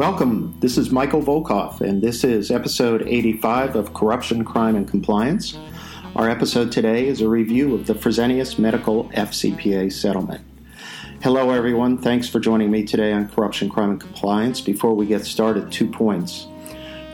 Welcome. This is Michael Volkov, and this is episode 85 of Corruption, Crime, and Compliance. Our episode today is a review of the Fresenius Medical FCPA settlement. Hello, everyone. Thanks for joining me today on Corruption, Crime, and Compliance. Before we get started, two points.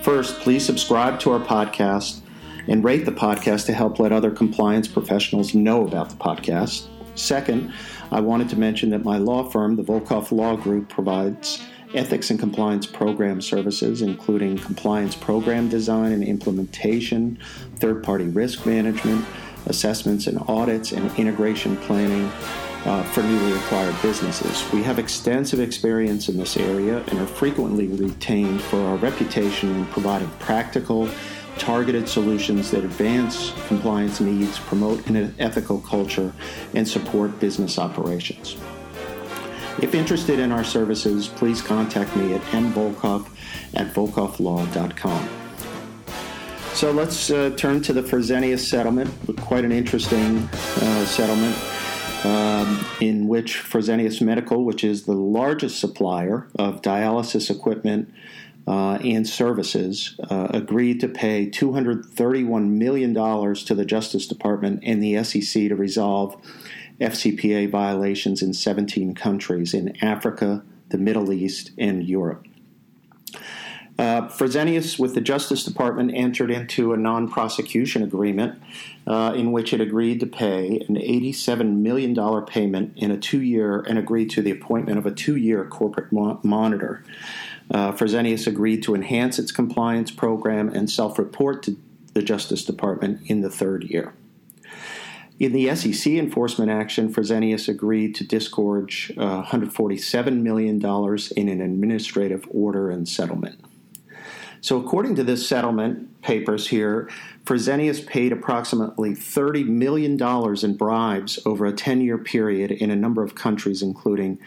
First, please subscribe to our podcast and rate the podcast to help let other compliance professionals know about the podcast. Second, I wanted to mention that my law firm, the Volkov Law Group, provides ethics and compliance program services, including compliance program design and implementation, third party risk management, assessments and audits, and integration planning. Uh, for newly acquired businesses. We have extensive experience in this area and are frequently retained for our reputation in providing practical, targeted solutions that advance compliance needs, promote an ethical culture, and support business operations. If interested in our services, please contact me at mvolkov at volkovlaw.com. So let's uh, turn to the Fresenius settlement, quite an interesting uh, settlement. Um, in which Fresenius Medical, which is the largest supplier of dialysis equipment uh, and services, uh, agreed to pay $231 million to the Justice Department and the SEC to resolve FCPA violations in 17 countries in Africa, the Middle East, and Europe. Uh, Fresenius, with the Justice Department, entered into a non prosecution agreement uh, in which it agreed to pay an $87 million payment in a two year and agreed to the appointment of a two year corporate mo- monitor. Uh, Fresenius agreed to enhance its compliance program and self report to the Justice Department in the third year. In the SEC enforcement action, Fresenius agreed to disgorge uh, $147 million in an administrative order and settlement. So, according to this settlement papers here, Fresenius paid approximately $30 million in bribes over a 10 year period in a number of countries, including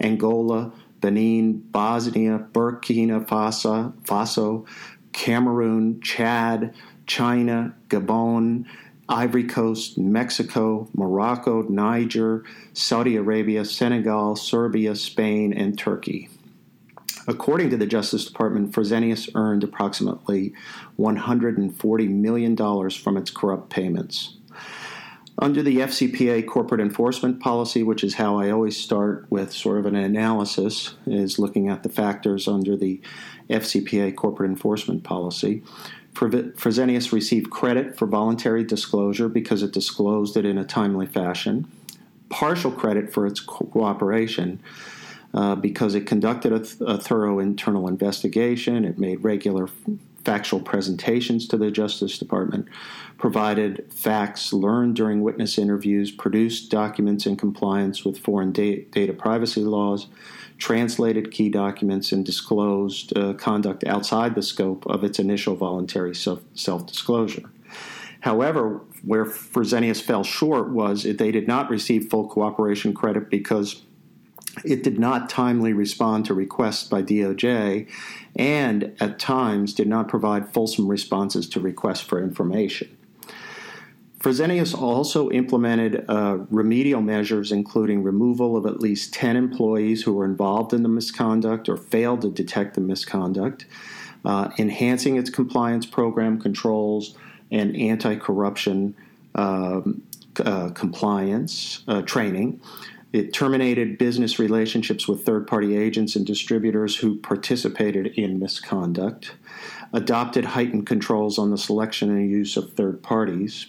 Angola, Benin, Bosnia, Burkina Faso, Faso Cameroon, Chad, China, Gabon, Ivory Coast, Mexico, Morocco, Niger, Saudi Arabia, Senegal, Serbia, Spain, and Turkey. According to the Justice Department, Fresenius earned approximately $140 million from its corrupt payments. Under the FCPA corporate enforcement policy, which is how I always start with sort of an analysis, is looking at the factors under the FCPA corporate enforcement policy. Fresenius received credit for voluntary disclosure because it disclosed it in a timely fashion, partial credit for its cooperation uh, because it conducted a, th- a, thorough internal investigation, it made regular factual presentations to the Justice Department, provided facts learned during witness interviews, produced documents in compliance with foreign da- data privacy laws translated key documents, and disclosed uh, conduct outside the scope of its initial voluntary self disclosure. However, where Fresenius fell short was that they did not receive full cooperation credit because it did not timely respond to requests by DOJ and at times did not provide fulsome responses to requests for information. Fresenius also implemented uh, remedial measures, including removal of at least 10 employees who were involved in the misconduct or failed to detect the misconduct, uh, enhancing its compliance program controls and anti corruption um, uh, compliance uh, training. It terminated business relationships with third party agents and distributors who participated in misconduct, adopted heightened controls on the selection and use of third parties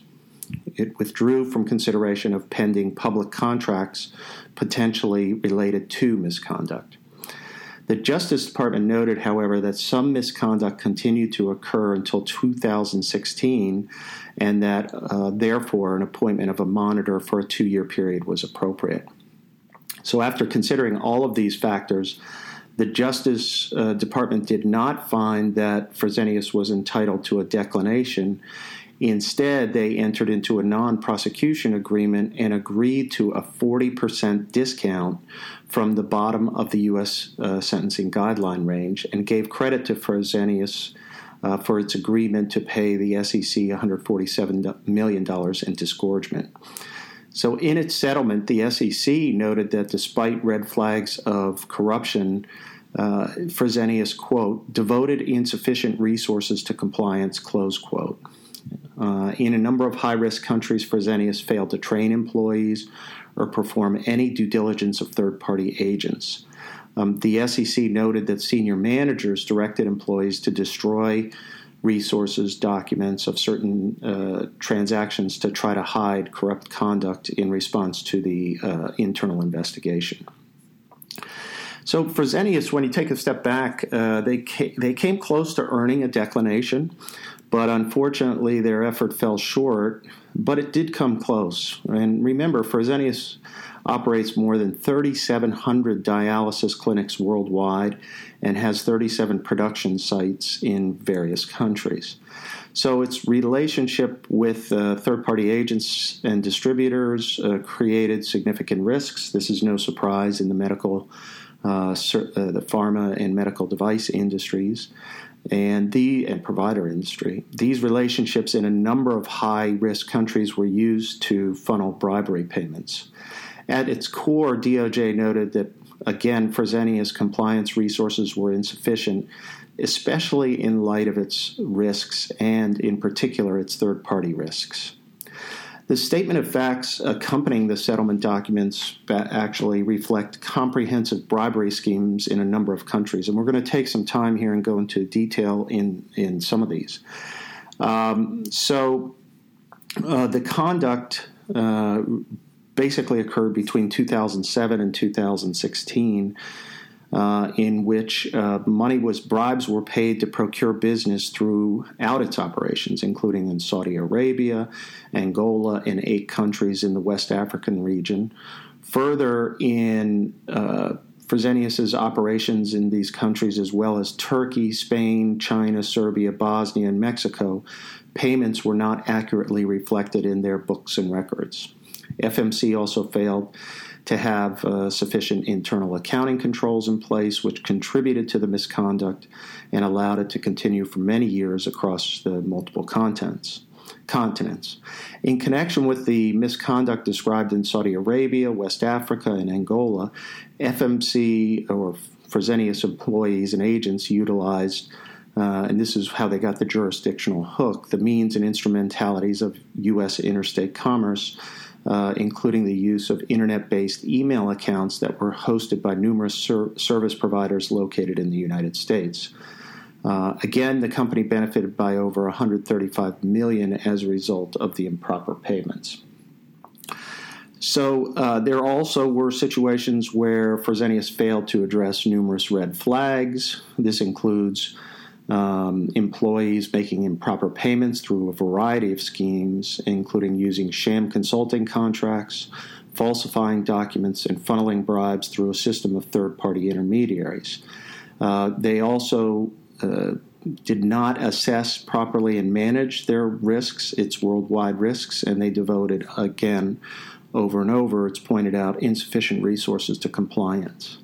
it withdrew from consideration of pending public contracts potentially related to misconduct. The Justice Department noted, however, that some misconduct continued to occur until 2016 and that, uh, therefore, an appointment of a monitor for a two year period was appropriate. So, after considering all of these factors, the Justice uh, Department did not find that Fresenius was entitled to a declination Instead, they entered into a non prosecution agreement and agreed to a 40% discount from the bottom of the U.S. Uh, sentencing guideline range and gave credit to Fresenius uh, for its agreement to pay the SEC $147 million in disgorgement. So, in its settlement, the SEC noted that despite red flags of corruption uh, Fresenius, quote, devoted insufficient resources to compliance, close quote. Uh, in a number of high risk countries, Fresenius failed to train employees or perform any due diligence of third party agents. Um, the SEC noted that senior managers directed employees to destroy resources, documents of certain uh, transactions to try to hide corrupt conduct in response to the uh, internal investigation. So for Fresenius, when you take a step back, uh, they ca- they came close to earning a declination, but unfortunately their effort fell short. But it did come close. And remember, Fresenius operates more than 3,700 dialysis clinics worldwide and has 37 production sites in various countries. So its relationship with uh, third party agents and distributors uh, created significant risks. This is no surprise in the medical, uh, uh the pharma and medical device industries and the and provider industry. These relationships in a number of high risk countries were used to funnel bribery payments. At its core, DOJ noted that, again, Fresenius compliance resources were insufficient, especially in light of its risks and, in particular, its third party risks. The statement of facts accompanying the settlement documents actually reflect comprehensive bribery schemes in a number of countries, and we're going to take some time here and go into detail in, in some of these. Um, so, uh, the conduct uh, basically occurred between 2007 and 2016. Uh, in which uh, money was bribes were paid to procure business throughout its operations, including in Saudi Arabia, Angola, and eight countries in the West African region. Further, in uh, Fresenius's operations in these countries, as well as Turkey, Spain, China, Serbia, Bosnia, and Mexico, payments were not accurately reflected in their books and records. FMC also failed to have uh, sufficient internal accounting controls in place, which contributed to the misconduct and allowed it to continue for many years across the multiple contents, continents. In connection with the misconduct described in Saudi Arabia, West Africa, and Angola, FMC or Fresenius employees and agents utilized uh, and this is how they got the jurisdictional hook, the means and instrumentalities of U.S. interstate commerce uh, including the use of internet based email accounts that were hosted by numerous ser- service providers located in the United States. Uh, again, the company benefited by over 135 million as a result of the improper payments. So uh, there also were situations where Fresenius failed to address numerous red flags. This includes um, employees making improper payments through a variety of schemes, including using sham consulting contracts, falsifying documents, and funneling bribes through a system of third party intermediaries. Uh, they also uh, did not assess properly and manage their risks, its worldwide risks, and they devoted, again, over and over, it's pointed out, insufficient resources to compliance.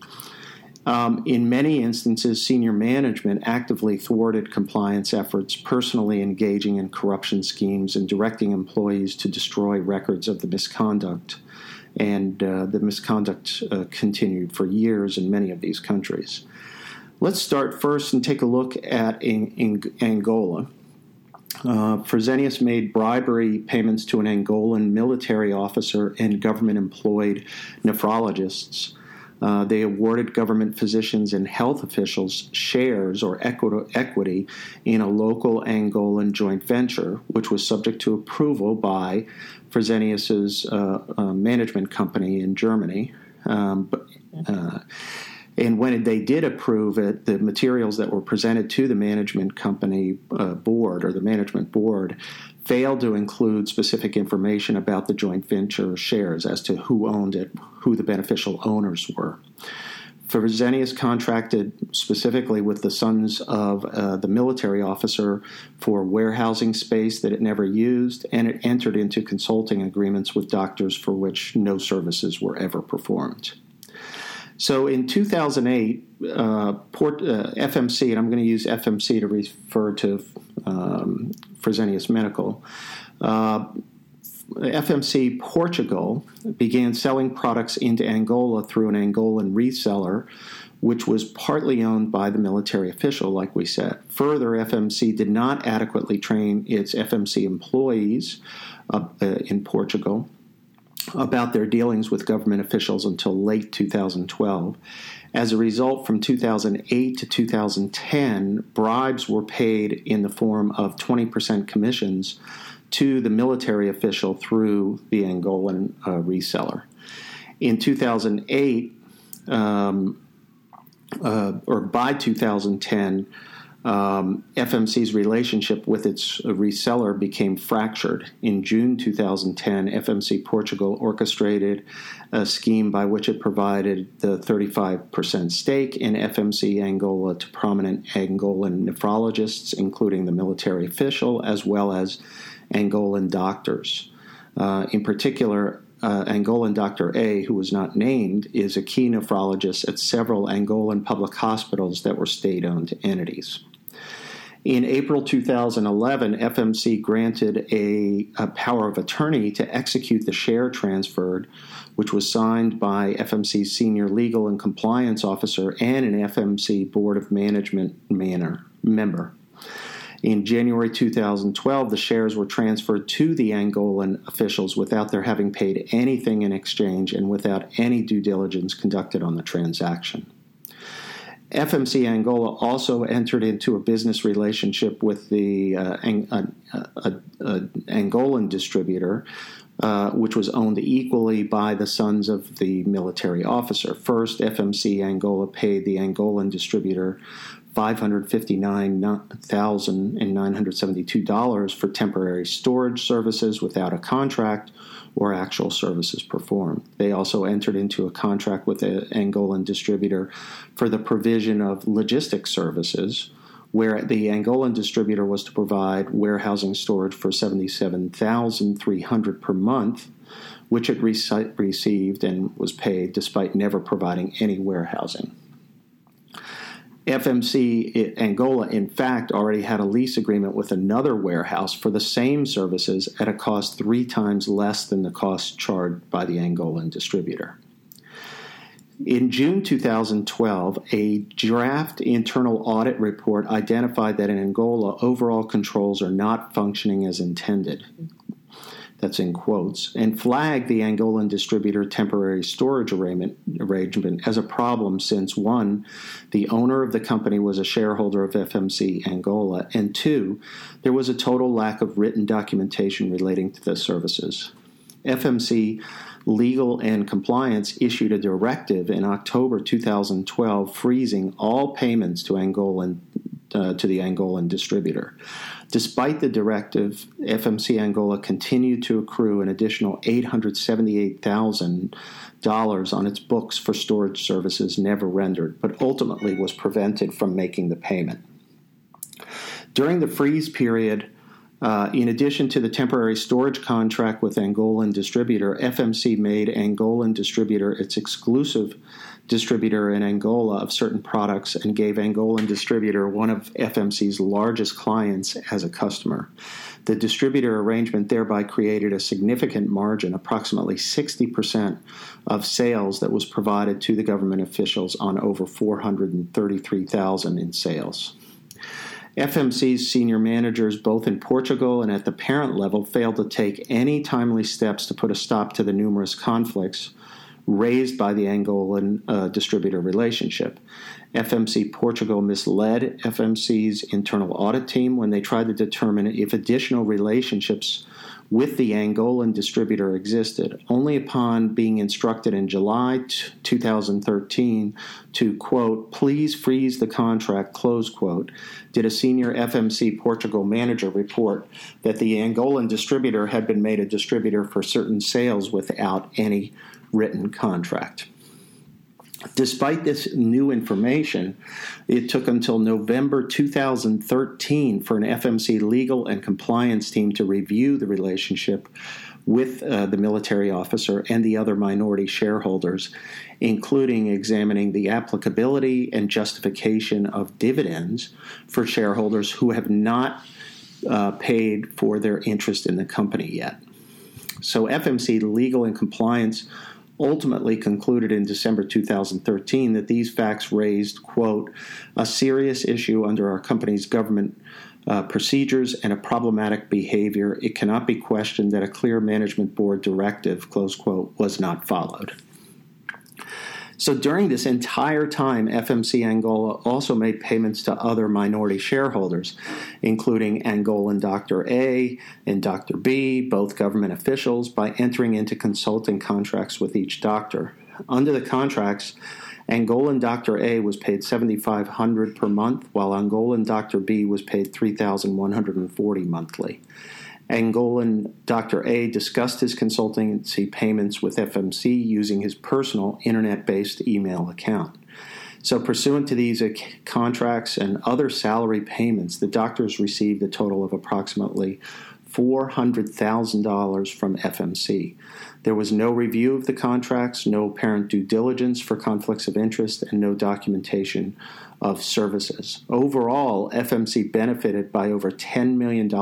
Um, in many instances, senior management actively thwarted compliance efforts, personally engaging in corruption schemes and directing employees to destroy records of the misconduct. And uh, the misconduct uh, continued for years in many of these countries. Let's start first and take a look at in, in Angola. Uh, Fresenius made bribery payments to an Angolan military officer and government employed nephrologists uh, they awarded government physicians and health officials shares or equity in a local Angolan joint venture, which was subject to approval by Fresenius's uh, uh, management company in Germany. Um, but, uh, and when they did approve it, the materials that were presented to the management company uh, board or the management board failed to include specific information about the joint venture shares as to who owned it, who the beneficial owners were. Fresenius contracted specifically with the sons of uh, the military officer for warehousing space that it never used, and it entered into consulting agreements with doctors for which no services were ever performed. So in 2008, uh, Port, uh, FMC, and I'm going to use FMC to refer to um, Fresenius Medical, uh, FMC Portugal began selling products into Angola through an Angolan reseller, which was partly owned by the military official, like we said. Further, FMC did not adequately train its FMC employees uh, uh, in Portugal about their dealings with government officials until late 2012. As a result, from 2008 to 2010, bribes were paid in the form of 20% commissions to the military official through the Angolan uh, reseller. In 2008, um, uh, or by 2010, um, FMC's relationship with its reseller became fractured. In June 2010, FMC Portugal orchestrated a scheme by which it provided the 35% stake in FMC Angola to prominent Angolan nephrologists, including the military official, as well as Angolan doctors. Uh, in particular, uh, Angolan Dr. A, who was not named, is a key nephrologist at several Angolan public hospitals that were state owned entities. In April 2011, FMC granted a, a, power of attorney to execute the share transferred, which was signed by FMC's senior legal and compliance officer and an FMC Board of Management manor, member. In January 2012, the shares were transferred to the Angolan officials without their having paid anything in exchange and without any due diligence conducted on the transaction. FMC Angola also entered into a business relationship with the uh, uh, uh, uh, Angolan distributor, which was owned equally by the sons of the military officer. First, FMC Angola paid the Angolan distributor $559,972 for temporary storage services without a contract or actual services performed. They also entered into a contract with an Angolan distributor for the provision of logistics services, where the Angolan distributor was to provide warehousing storage for 77,300 per month, which it received and was paid despite never providing any warehousing. FMC Angola, in fact, already had a lease agreement with another warehouse for the same services at a cost three times less than the cost charged by the Angolan distributor. In June 2012, a draft internal audit report identified that in Angola, overall controls are not functioning as intended that's in quotes, and flagged the Angolan distributor temporary storage arrangement, as a problem since one, the owner of the company was a shareholder of FMC Angola, and two, there was a total lack of written documentation relating to the services. FMC Legal and Compliance issued a directive in October 2012 freezing all payments to Angolan uh, to the Angolan distributor. Despite the directive, FMC Angola continued to accrue an additional $878,000 on its books for storage services never rendered, but ultimately was prevented from making the payment. During the freeze period, uh, in addition to the temporary storage contract with Angolan distributor, FMC made Angolan distributor its exclusive distributor in Angola of certain products and gave Angolan distributor one of FMC's largest clients as a customer. The distributor arrangement thereby created a significant margin, approximately 60% of sales that was provided to the government officials on over 433,000 in sales. FMC's senior managers, both in Portugal and at the parent level, failed to take any timely steps to put a stop to the numerous conflicts raised by the Angolan uh, distributor relationship. FMC Portugal misled FMC's internal audit team when they tried to determine if additional relationships with the Angolan distributor existed. Only upon being instructed in July t- 2013 to, quote, please freeze the contract, close quote, did a senior FMC Portugal manager report that the Angolan distributor had been made a distributor for certain sales without any written contract. Despite this new information, it took until November 2013 for an FMC legal and compliance team to review the relationship with uh, the military officer and the other minority shareholders, including examining the applicability and justification of dividends for shareholders who have not uh, paid for their interest in the company yet. So FMC Legal and Compliance ultimately concluded in December 2013 that these facts raised, quote, a serious issue under our company's government uh, procedures and a problematic behavior. It cannot be questioned that a clear management board directive, close quote, was not followed. So during this entire time, FMC Angola also made payments to other minority shareholders, including Angolan Dr. A and Dr. B, both government officials, by entering into consulting contracts with each doctor. Under the contracts, Angolan Dr. A was paid 7500 per month, while Angolan Dr. B was paid 3140 monthly. Angolan Dr. A discussed his consultancy payments with FMC using his personal internet based email account. So, pursuant to these contracts and other salary payments, the doctors received a total of approximately $400,000 from FMC. There was no review of the contracts, no apparent due diligence for conflicts of interest, and no documentation of services. Overall, FMC benefited by over $10 million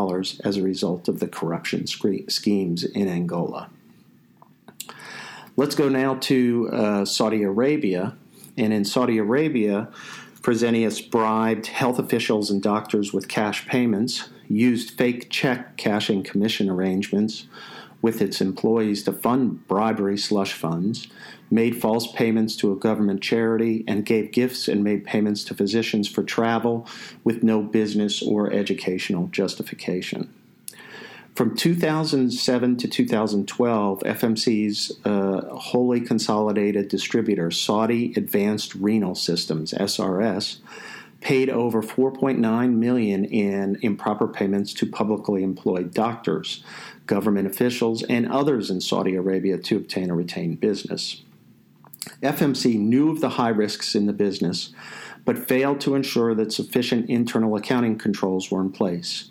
as a result of the corruption schemes in Angola. Let's go now to uh, Saudi Arabia. And in Saudi Arabia, Fresenius bribed health officials and doctors with cash payments, used fake check cashing commission arrangements with its employees to fund bribery slush funds, made false payments to a government charity, and gave gifts and made payments to physicians for travel with no business or educational justification. From 2007 to 2012, FMC's uh, wholly consolidated distributor, Saudi Advanced Renal Systems (SRS), paid over 4.9 million in improper payments to publicly employed doctors, government officials, and others in Saudi Arabia to obtain a retained business. FMC knew of the high risks in the business, but failed to ensure that sufficient internal accounting controls were in place.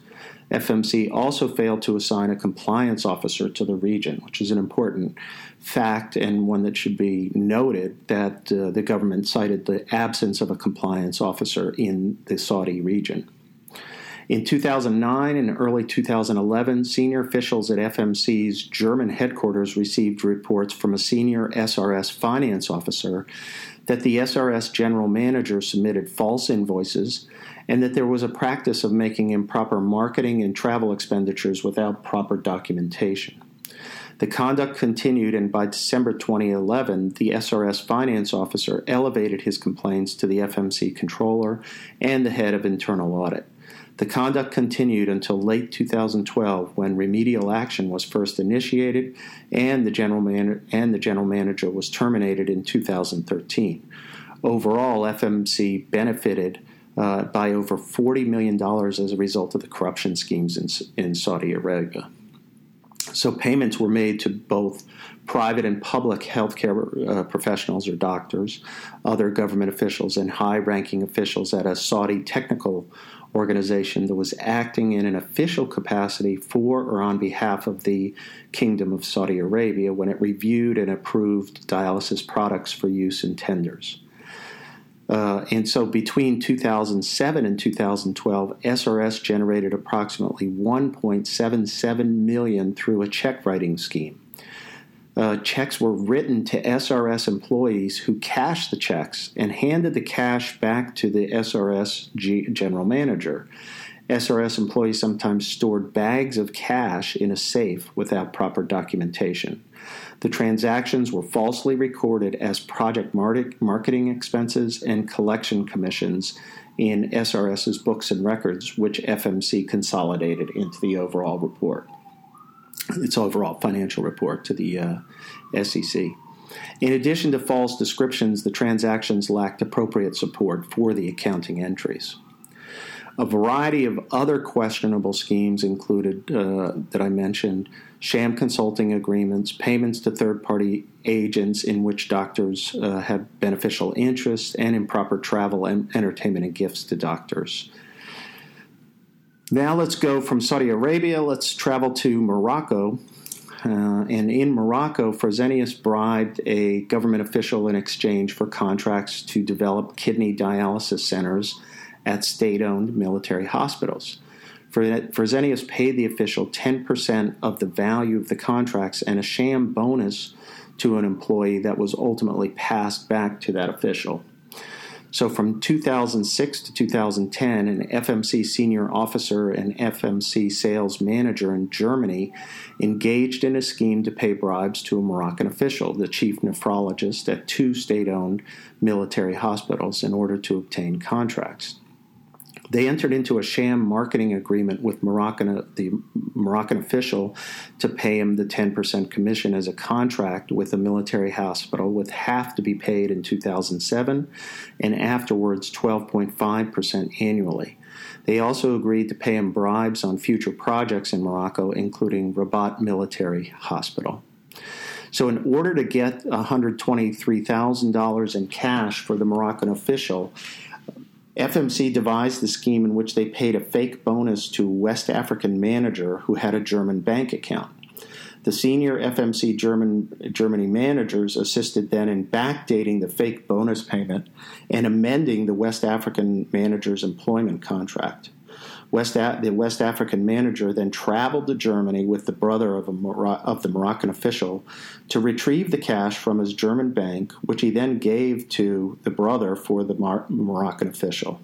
FMC also failed to assign a compliance officer to the region, which is an important fact and one that should be noted that uh, the government cited the absence of a compliance officer in the Saudi region. In 2009 and early 2011, senior officials at FMC's German headquarters received reports from a senior SRS finance officer that the SRS general manager submitted false invoices and that there was a practice of making improper marketing and travel expenditures without proper documentation. The conduct continued, and by December 2011, the SRS finance officer elevated his complaints to the FMC controller and the head of internal audit. The conduct continued until late 2012 when remedial action was first initiated and the general, man- and the general manager was terminated in 2013. Overall, FMC benefited uh, by over $40 million as a result of the corruption schemes in, in Saudi Arabia. So payments were made to both private and public healthcare uh, professionals or doctors, other government officials, and high ranking officials at a Saudi technical organization that was acting in an official capacity for or on behalf of the Kingdom of Saudi Arabia when it reviewed and approved dialysis products for use in tenders. Uh, and so between 2007 and 2012, SRS generated approximately 1.77 million through a check writing scheme. Uh, checks were written to SRS employees who cashed the checks and handed the cash back to the SRS G- general manager. SRS employees sometimes stored bags of cash in a safe without proper documentation. The transactions were falsely recorded as project marketing expenses and collection commissions in SRS's books and records, which FMC consolidated into the overall report its overall financial report to the uh, SEC. In addition to false descriptions, the transactions lacked appropriate support for the accounting entries. A variety of other questionable schemes included, uh, that I mentioned, sham consulting agreements, payments to third party agents in which doctors uh, beneficial interests, and improper travel and entertainment and gifts to doctors. Now let's go from Saudi Arabia, let's travel to Morocco. Uh, and in Morocco, Fresenius bribed a government official in exchange for contracts to develop kidney dialysis centers at state owned military hospitals. Fresenius paid the official 10% of the value of the contracts and a sham bonus to an employee that was ultimately passed back to that official. So from 2006 to 2010, an FMC senior officer and FMC sales manager in Germany engaged in a scheme to pay bribes to a Moroccan official, the chief nephrologist at two state owned military hospitals, in order to obtain contracts. They entered into a sham marketing agreement with Moroccan, uh, the Moroccan official to pay him the 10% commission as a contract with a military hospital, with half to be paid in 2007 and afterwards 12.5% annually. They also agreed to pay him bribes on future projects in Morocco, including Rabat Military Hospital. So, in order to get $123,000 in cash for the Moroccan official, FMC devised the scheme in which they paid a fake bonus to a West African manager who had a German bank account. The senior FMC German, Germany managers assisted then in backdating the fake bonus payment and amending the West African manager's employment contract. West the West African manager then traveled to Germany with the brother of, Mor- of the Moroccan official to retrieve the cash from his German bank, which he then gave to the brother for the Mar- Moroccan official.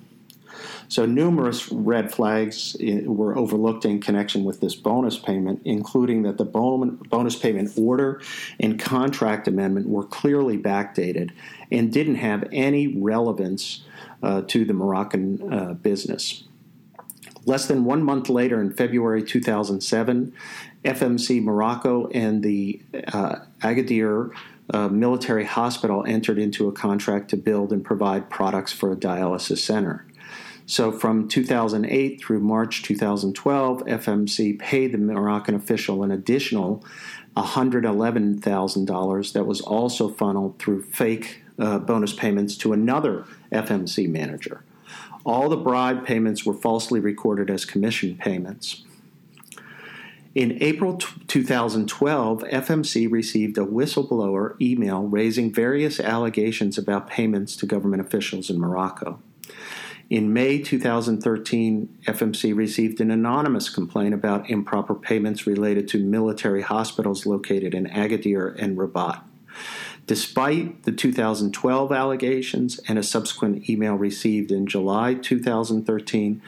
So numerous red flags eh, were overlooked in connection with this bonus payment, including that the bonus payment order and contract amendment were clearly backdated and didn't have any relevance uh, to the Moroccan uh, business. Less than one month later, in February 2007, FMC Morocco and the uh, Agadir uh, Military Hospital entered into a contract to build and provide products for a dialysis center. So from 2008 through March 2012, FMC paid the Moroccan official an additional $111,000 that was also funneled through fake uh, bonus payments to another FMC manager. All the bribe payments were falsely recorded as commission payments. In April 2012, FMC received a whistleblower email raising various allegations about payments to government officials in Morocco. In May 2013, FMC received an anonymous complaint about improper payments related to military hospitals located in Agadir and Rabat. Despite the 2012 allegations and a subsequent email received in July 2013,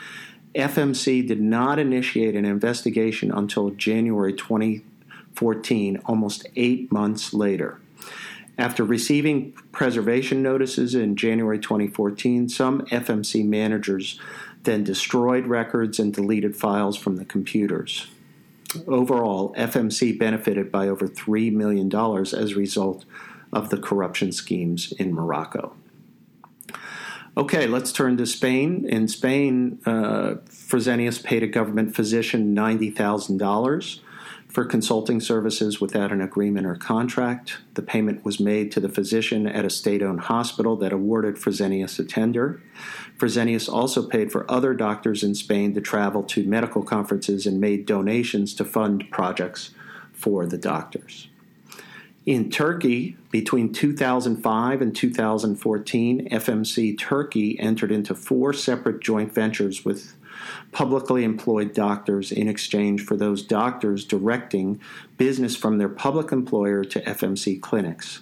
FMC did not initiate an investigation until January 2014, almost eight months later. After receiving preservation notices in January 2014, some FMC managers then destroyed records and deleted files from the computers. Overall, FMC benefited by over $3 million as a result of the corruption schemes in Morocco. Okay, let's turn to Spain. In Spain, uh, Fresenius paid a government physician $90,000 for consulting services without an agreement or contract. The payment was made to the physician at a state owned hospital that awarded Fresenius a tender. Fresenius also paid for other doctors in Spain to travel to medical conferences and made donations to fund projects for the doctors. In Turkey, between 2005 and 2014, FMC Turkey entered into four separate joint ventures with publicly employed doctors in exchange for those doctors directing business from their public employer to FMC clinics.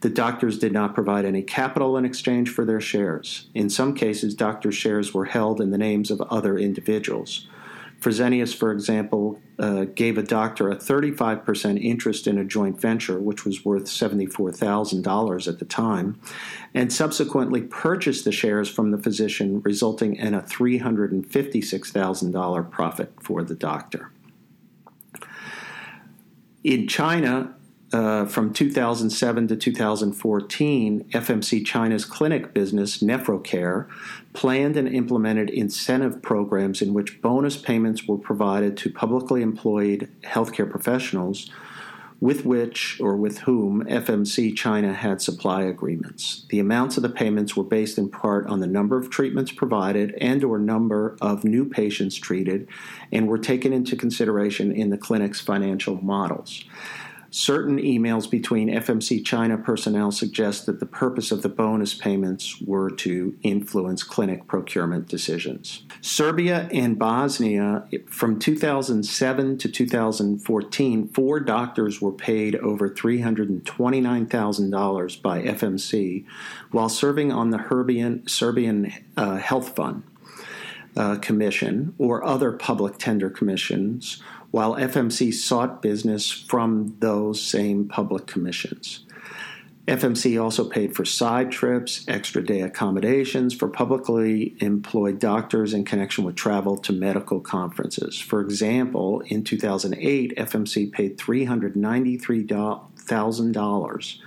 The doctors did not provide any capital in exchange for their shares. In some cases, doctors' shares were held in the names of other individuals. Fresenius, for example, uh, gave a doctor a 35% interest in a joint venture, which was worth $74,000 at the time, and subsequently purchased the shares from the physician, resulting in a $356,000 profit for the doctor. In China, uh, from 2007 to 2014, FMC China's clinic business, NephroCare, planned and implemented incentive programs in which bonus payments were provided to publicly employed healthcare professionals with which or with whom FMC China had supply agreements. The amounts of the payments were based in part on the number of treatments provided and or number of new patients treated and were taken into consideration in the clinic's financial models. Certain emails between FMC China personnel suggest that the purpose of the bonus payments were to influence clinic procurement decisions. Serbia and Bosnia, from 2007 to 2014, four doctors were paid over $329,000 by FMC while serving on the Herbian, Serbian uh, Health Fund. Uh, commission or other public tender commissions while FMC sought business from those same public commissions. FMC also paid for side trips, extra day accommodations for publicly employed doctors in connection with travel to medical conferences. For example, in 2008, FMC paid $393,000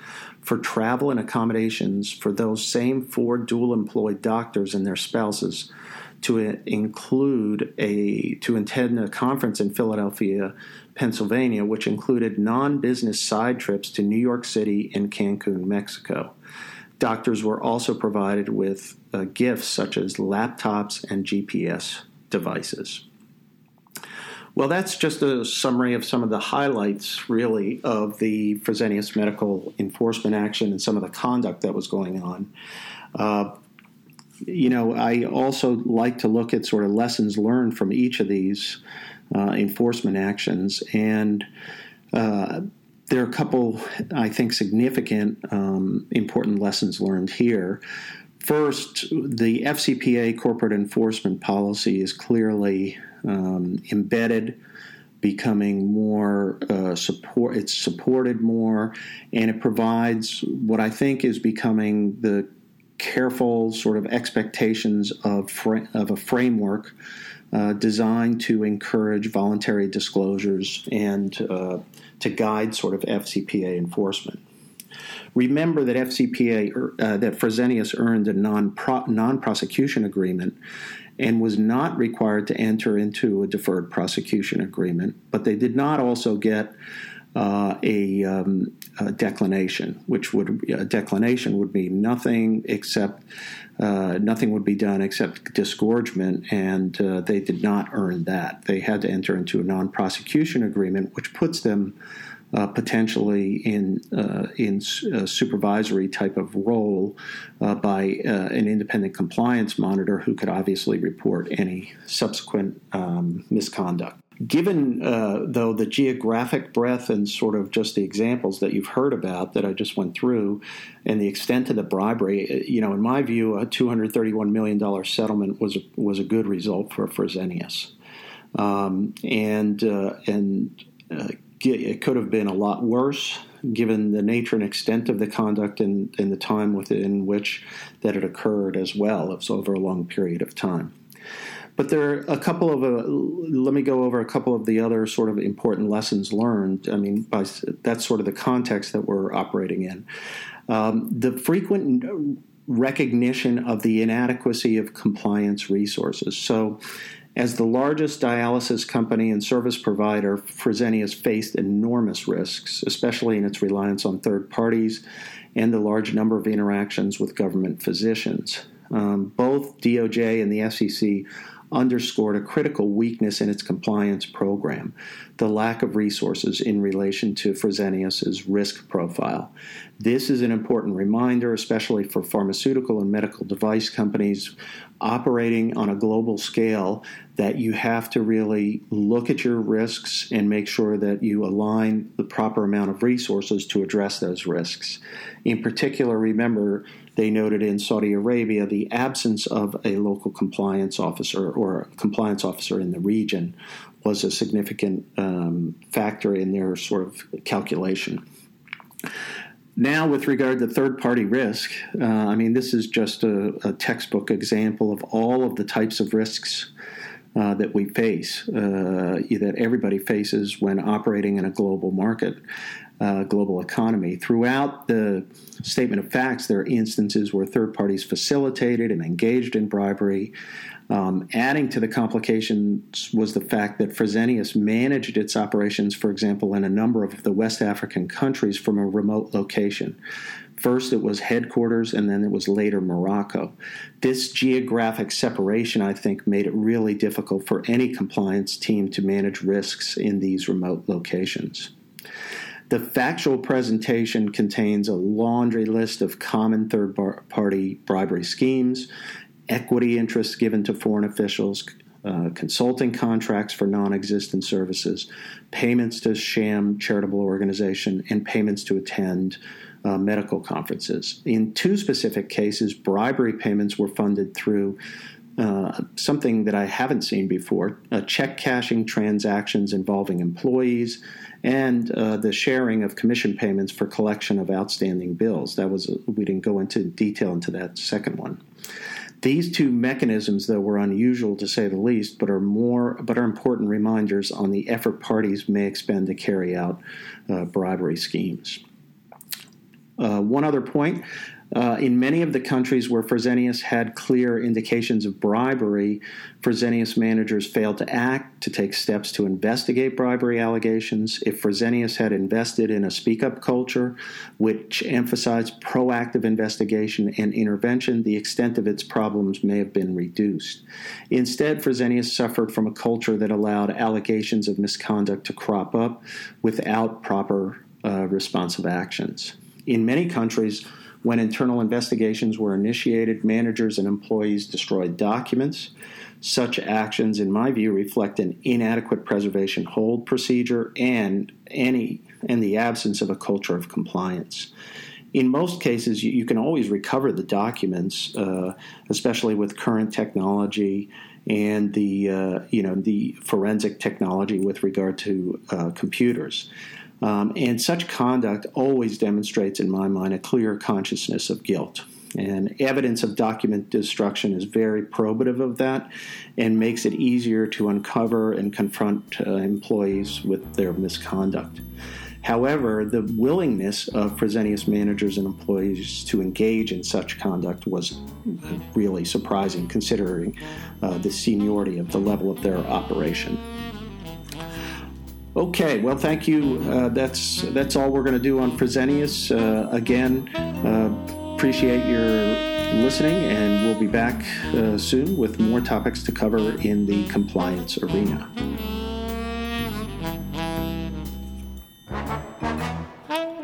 for travel and accommodations for those same four dual employed doctors and their spouses to include a to attend a conference in Philadelphia, Pennsylvania, which included non-business side trips to New York City and Cancun, Mexico. Doctors were also provided with uh, gifts such as laptops and GPS devices. Well, that's just a summary of some of the highlights, really, of the Fresenius medical enforcement action and some of the conduct that was going on. Uh, you know, I also like to look at sort of lessons learned from each of these uh, enforcement actions. And uh, there are a couple, I think, significant, um, important lessons learned here. First, the FCPA corporate enforcement policy is clearly um, embedded, becoming more uh, support. It's supported more, and it provides what I think is becoming the careful sort of expectations of, of a framework uh, designed to encourage voluntary disclosures and uh, to guide sort of FCPA enforcement. Remember that FCPA er, uh, that Fresenius earned a non non prosecution agreement and was not required to enter into a deferred prosecution agreement, but they did not also get uh, a, um, a, declination, which would a declination would be nothing except uh, nothing would be done except disgorgement, and uh, they did not earn that. They had to enter into a non-prosecution agreement, which puts them uh, potentially in uh, in a supervisory type of role uh, by uh, an independent compliance monitor who could obviously report any subsequent um, misconduct. Given, uh, though, the geographic breadth and sort of just the examples that you've heard about that I just went through, and the extent of the bribery, uh, you know, in my view, a $231 million settlement was a, was a good result for Fresenius. Um, and uh, and uh, it could have been a lot worse given the nature and extent of the conduct and, and the time within which that it occurred as well. It was over a long period of time. But there are a couple of, uh, let me go over a couple of the other sort of important lessons learned. I mean, by, that's sort of the context that we're operating in. Um, the frequent recognition of the inadequacy of compliance resources. So, as the largest dialysis company and service provider, Fresenius faced enormous risks, especially in its reliance on third parties and the large number of interactions with government physicians. Um, both DOJ and the SEC underscored a critical weakness in its compliance program the lack of resources in relation to Fresenius's risk profile. This is an important reminder, especially for pharmaceutical and medical device companies operating on a global scale, that you have to really look at your risks and make sure that you align the proper amount of resources to address those risks. In particular, remember they noted in Saudi Arabia the absence of a local compliance officer or a compliance officer in the region was a significant um, factor in their sort of calculation. Now, with regard to third party risk, uh, I mean, this is just a, a, textbook example of all of the types of risks uh, that we face, uh, that everybody faces when operating in a global market uh, global economy. Throughout the statement of facts, there are instances where third parties facilitated and engaged in bribery. Um, adding to the complications was the fact that Fresenius managed its operations, for example, in a number of the West African countries from a remote location. First, it was headquarters, and then it was later Morocco. This geographic separation, I think, made it really difficult for any compliance team to manage risks in these remote locations. The factual presentation contains a laundry list of common third party bribery schemes, equity interests given to foreign officials, uh, consulting contracts for non existent services, payments to sham charitable organization, and payments to attend uh, medical conferences. In two specific cases, bribery payments were funded through uh, something that I haven't seen before uh, check cashing transactions involving employees and uh, the sharing of commission payments for collection of outstanding bills. That was, we didn't go into detail into that second one. These two mechanisms, though, were unusual to say the least, but are more but are important reminders on the effort parties may expend to carry out uh, bribery schemes. Uh, one other point uh, in many of the countries where Fresenius had clear indications of bribery, Fresenius managers failed to act, to take steps to investigate bribery allegations. If Fresenius had invested in a speak up culture, which emphasized proactive investigation and intervention, the extent of its problems may have been reduced. Instead, Fresenius suffered from a culture that allowed allegations of misconduct to crop up without proper uh, responsive actions. In many countries, when internal investigations were initiated, managers and employees destroyed documents. Such actions, in my view, reflect an inadequate preservation hold procedure and any and the absence of a culture of compliance. In most cases, you, you can always recover the documents, uh, especially with current technology and the uh, you know the forensic technology with regard to uh, computers. Um, and such conduct always demonstrates, in my mind, a clear consciousness of guilt. And evidence of document destruction is very probative of that and makes it easier to uncover and confront uh, employees with their misconduct. However, the willingness of Fresenius managers and employees to engage in such conduct was really surprising considering uh, the seniority of the level of their operation. Okay, well, thank you. Uh, that's that's all we're going to do on Fresenius. Uh, again, uh, appreciate your listening, and we'll be back uh, soon with more topics to cover in the compliance arena.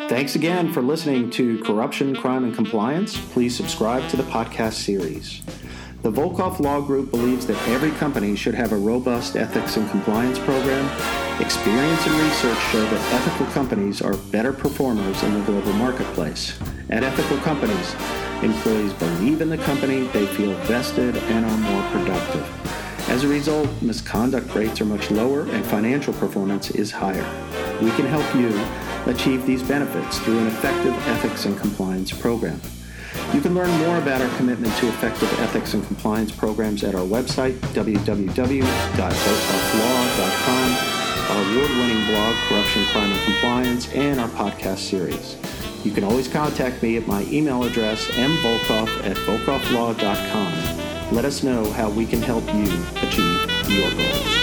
Thanks again for listening to Corruption, Crime, and Compliance. Please subscribe to the podcast series. The Volkov Law Group believes that every company should have a robust ethics and compliance program. Experience and research show that ethical companies are better performers in the global marketplace. At ethical companies, employees believe in the company, they feel vested, and are more productive. As a result, misconduct rates are much lower and financial performance is higher. We can help you achieve these benefits through an effective ethics and compliance program. You can learn more about our commitment to effective ethics and compliance programs at our website, www.volkovlaw.com, our award winning blog, Corruption, Crime, and Compliance, and our podcast series. You can always contact me at my email address, mvolkov at volkovlaw.com. Let us know how we can help you achieve your goals.